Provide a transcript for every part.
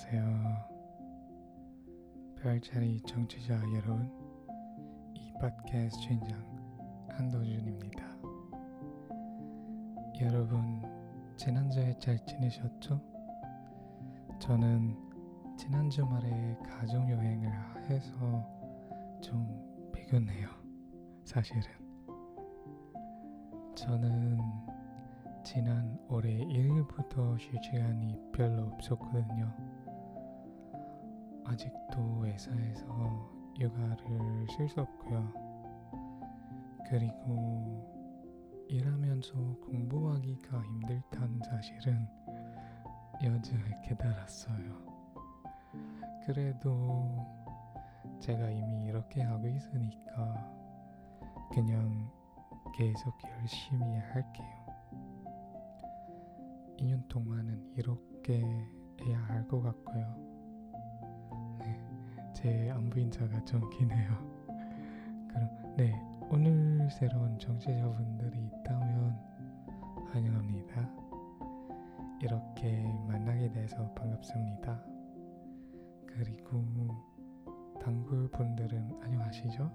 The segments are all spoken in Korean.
안녕하세요. 별자리 청취자 여러분, 이 팟캐스트 주인장 한도준입니다. 여러분, 지난주에 잘 지내셨죠? 저는 지난 주 말에 가족 여행을 해서 좀 피곤해요. 사실은. 저는 지난 올해 1일부터 쉴 시간이 별로 없었거든요. 아직도 회사에서 휴가를 쓸수 없고요. 그리고 일하면서 공부하기가 힘들다는 사실은 여전히 깨달았어요. 그래도 제가 이미 이렇게 하고 있으니까 그냥 계속 열심히 할게요. 2년 동안은 이렇게 해야 할 것 같고요. 네, 제 안부 인사가 좀 기네요. 그럼 네, 오늘 새로운 정치자분들이 있다면 환영합니다. 이렇게 만나게 돼서 반갑습니다. 그리고 단골 분들은 안녕하시죠?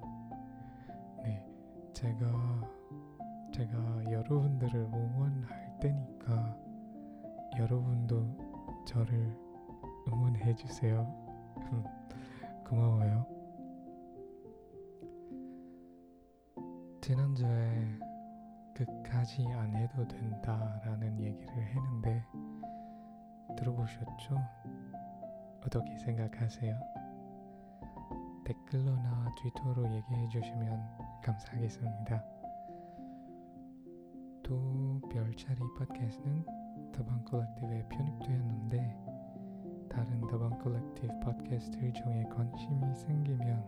네, 제가 제가 여러분들을 응원할 때니까 여러분도 저를 응원해 주세요. 고마워요. 지난주에 끝까지 안 해도 된다라는 얘기를 했는데 들어보셨죠? 어떻게 생각하세요? 댓글로나 트위터로 얘기해 주시면 감사하겠습니다. 또 별자리 팟캐스트는 더방 콜렉티브에 편입되었는데 다른 더방 콜렉티브 팟캐스트 중에 관심이 생기면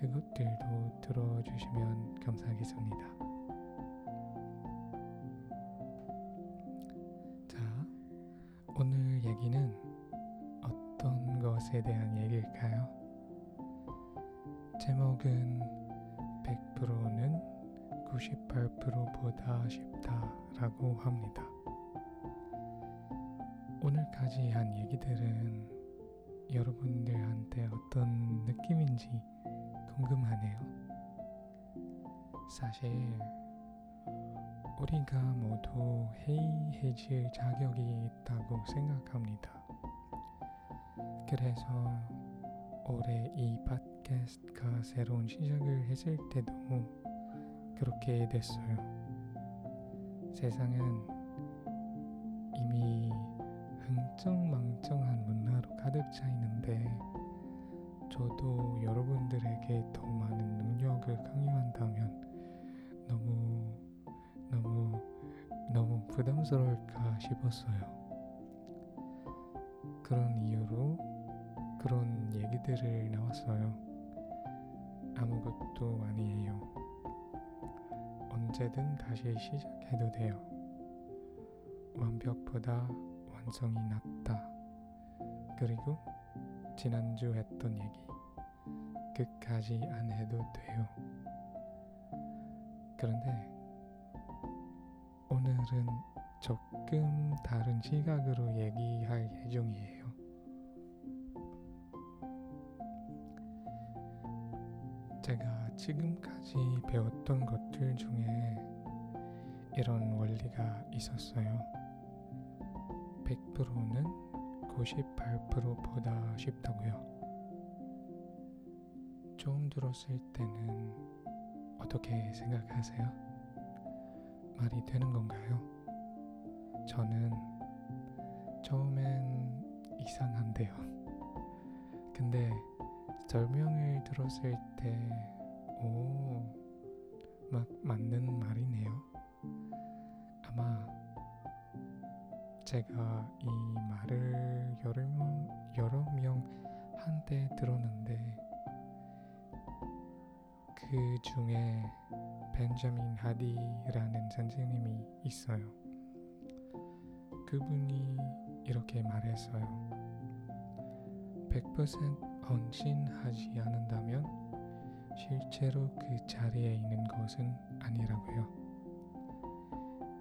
그것들도 들어주시면 감사하겠습니다. 자, 오늘 얘기는 어떤 것에 대한 얘기일까요? 제목은 100%는 98%보다 쉽다라고 합니다. 오늘까지 한 얘기들은 여러분들한테 어떤 느낌인지 궁금하네요. 사실 우리가 모두 회의해질 자격이 있다고 생각합니다. 그래서 올해 이 팟캐스트가 새로운 시작을 했을 때도 그렇게 됐어요. 세상은 이미 흥청망청한 문화로 가득 차 있는데 저도 여러분들에게 더 많은 능력을 강요한다면 너무 너무 너무 부담스러울까 싶었어요. 그런 이유로 그런 얘기들을 나왔어요. 아무것도 아니에요. 언제든 다시 시작해도 돼요. 완벽보다 완성이 낫다. 그리고 지난주 했던 얘기 끝까지 안 해도 돼요. 그런데 오늘은 조금 다른 시각으로 얘기할 예정이에요. 제가 지금까지 배웠던 것들 중에 이런 원리가 있었어요. 100%는 98%보다 쉽다고요. 처음 들었을 때는 어떻게 생각하세요? 말이 되는 건가요? 저는 처음엔 이상한데요. 근데 설명을 들었을 때, 오, 막 맞는 말이네요. 아마 제가 이 말을 여러 명, 여러 명한테 들었는데 그 중에 벤자민 하디라는 선생님이 있어요. 그분이 이렇게 말했어요. 100% 헌신하지 않는다면 실제로 그 자리에 있는 것은 아니라고요.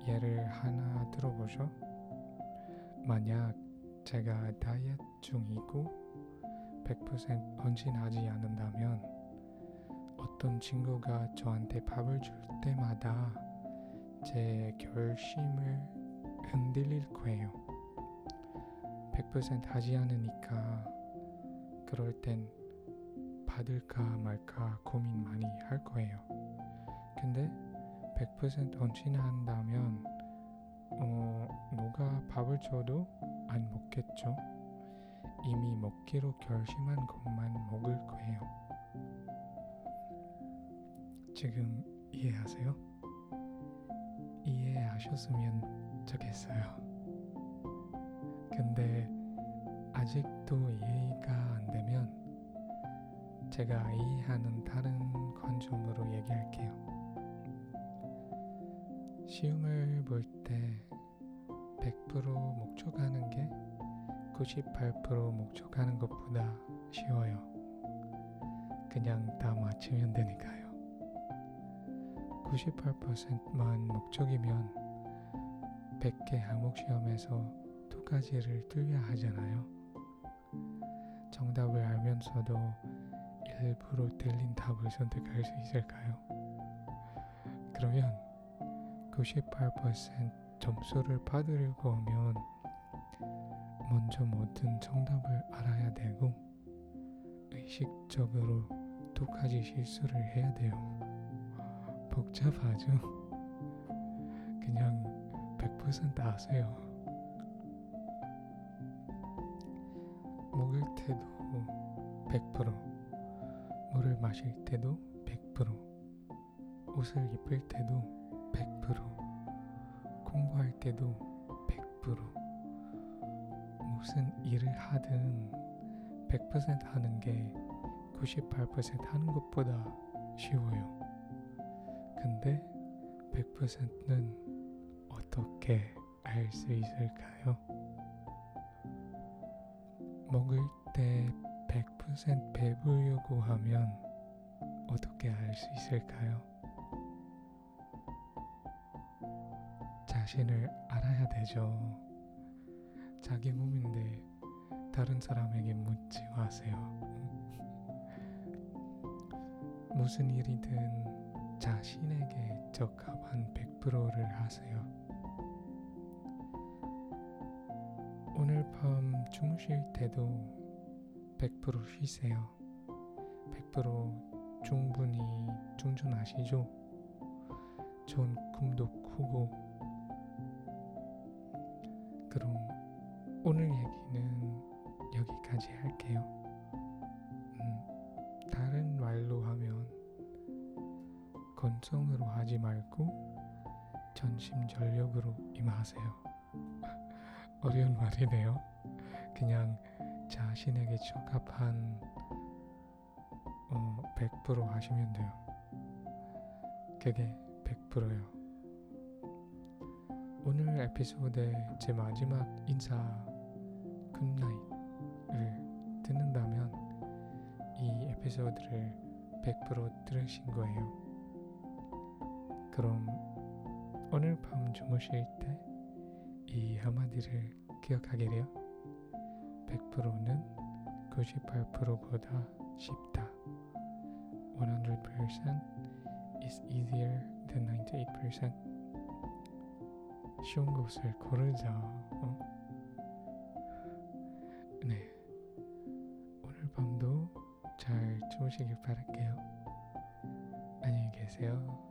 예를 하나 들어보죠. 만약 제가 다이어트 중이고 100% 헌신하지 않는다면 어떤 친구가 저한테 밥을 줄 때마다 제 결심을 흔들릴 거예요. 100% 하지 않으니까 그럴 땐 받을까 말까 고민 많이 할 거예요. 근데 100% 헌신한다면 어, 누가 밥을 줘도 안 먹겠죠. 이미 먹기로 결심한 것만 먹을 거예요. 지금 이해하세요? 이해하셨으면 좋겠어요. 근데 아직도 이해가 안 되면 제가 이해하는 다른 관점으로 얘기할게요. 시험을 볼 때 100% 목적하는 게 98% 목적하는 것보다 쉬워요. 그냥 다 맞추면 되니까요. 98%만 목적이면 100개 항목 시험에서 두 가지를 틀려야 하잖아요. 정답을 알면서도 일부러 틀린 답을 선택할 수 있을까요? 그러면 98% 점수를 받으려고 하면 먼저 모든 정답을 알아야 되고 의식적으로 두 가지 실수를 해야 돼요. 복잡하죠? 그냥 100% 아세요. 먹을 때도 100%, 물을 마실 때도 100%, 옷을 입을 때도 100%, 공부할 때도 100%, 무슨 일을 하든 100% 하는 게 98% 하는 것보다 쉬워요. 근데 100%는 어떻게 알 수 있을까요? 먹을 때 100% 배부르려고 하면 어떻게 알 수 있을까요? 자신을 알아야 되죠. 자기 몸인데 다른 사람에게 묻지 마세요. 무슨 일이든 자신에게 적합한 100%를 하세요. 오늘 밤 주무실 때도 100% 쉬세요. 100% 충분히 충전하시죠. 좋은 꿈도 꾸고 그럼 오늘 얘기는 여기까지 할게요. 음, 다른 말로 하면 건성으로 하지 말고 전심전력으로 임하세요. 어려운 말이네요. 그냥 자신에게 적합한 어, 100% 하시면 돼요. 그게 100%예요. 오늘 에피소드의 제 마지막 인사 굿나잇을 듣는다면 이 에피소드를 100% 들으신 거예요. 그럼 오늘 밤 주무실 때 이 한마디를 기억하게래요. 100%는 98%보다 쉽다. 100% is easier than 98%. 쉬운 것을 고르자. 어? 네. 오늘 밤도 잘 주무시길 바랄게요. 안녕히 계세요.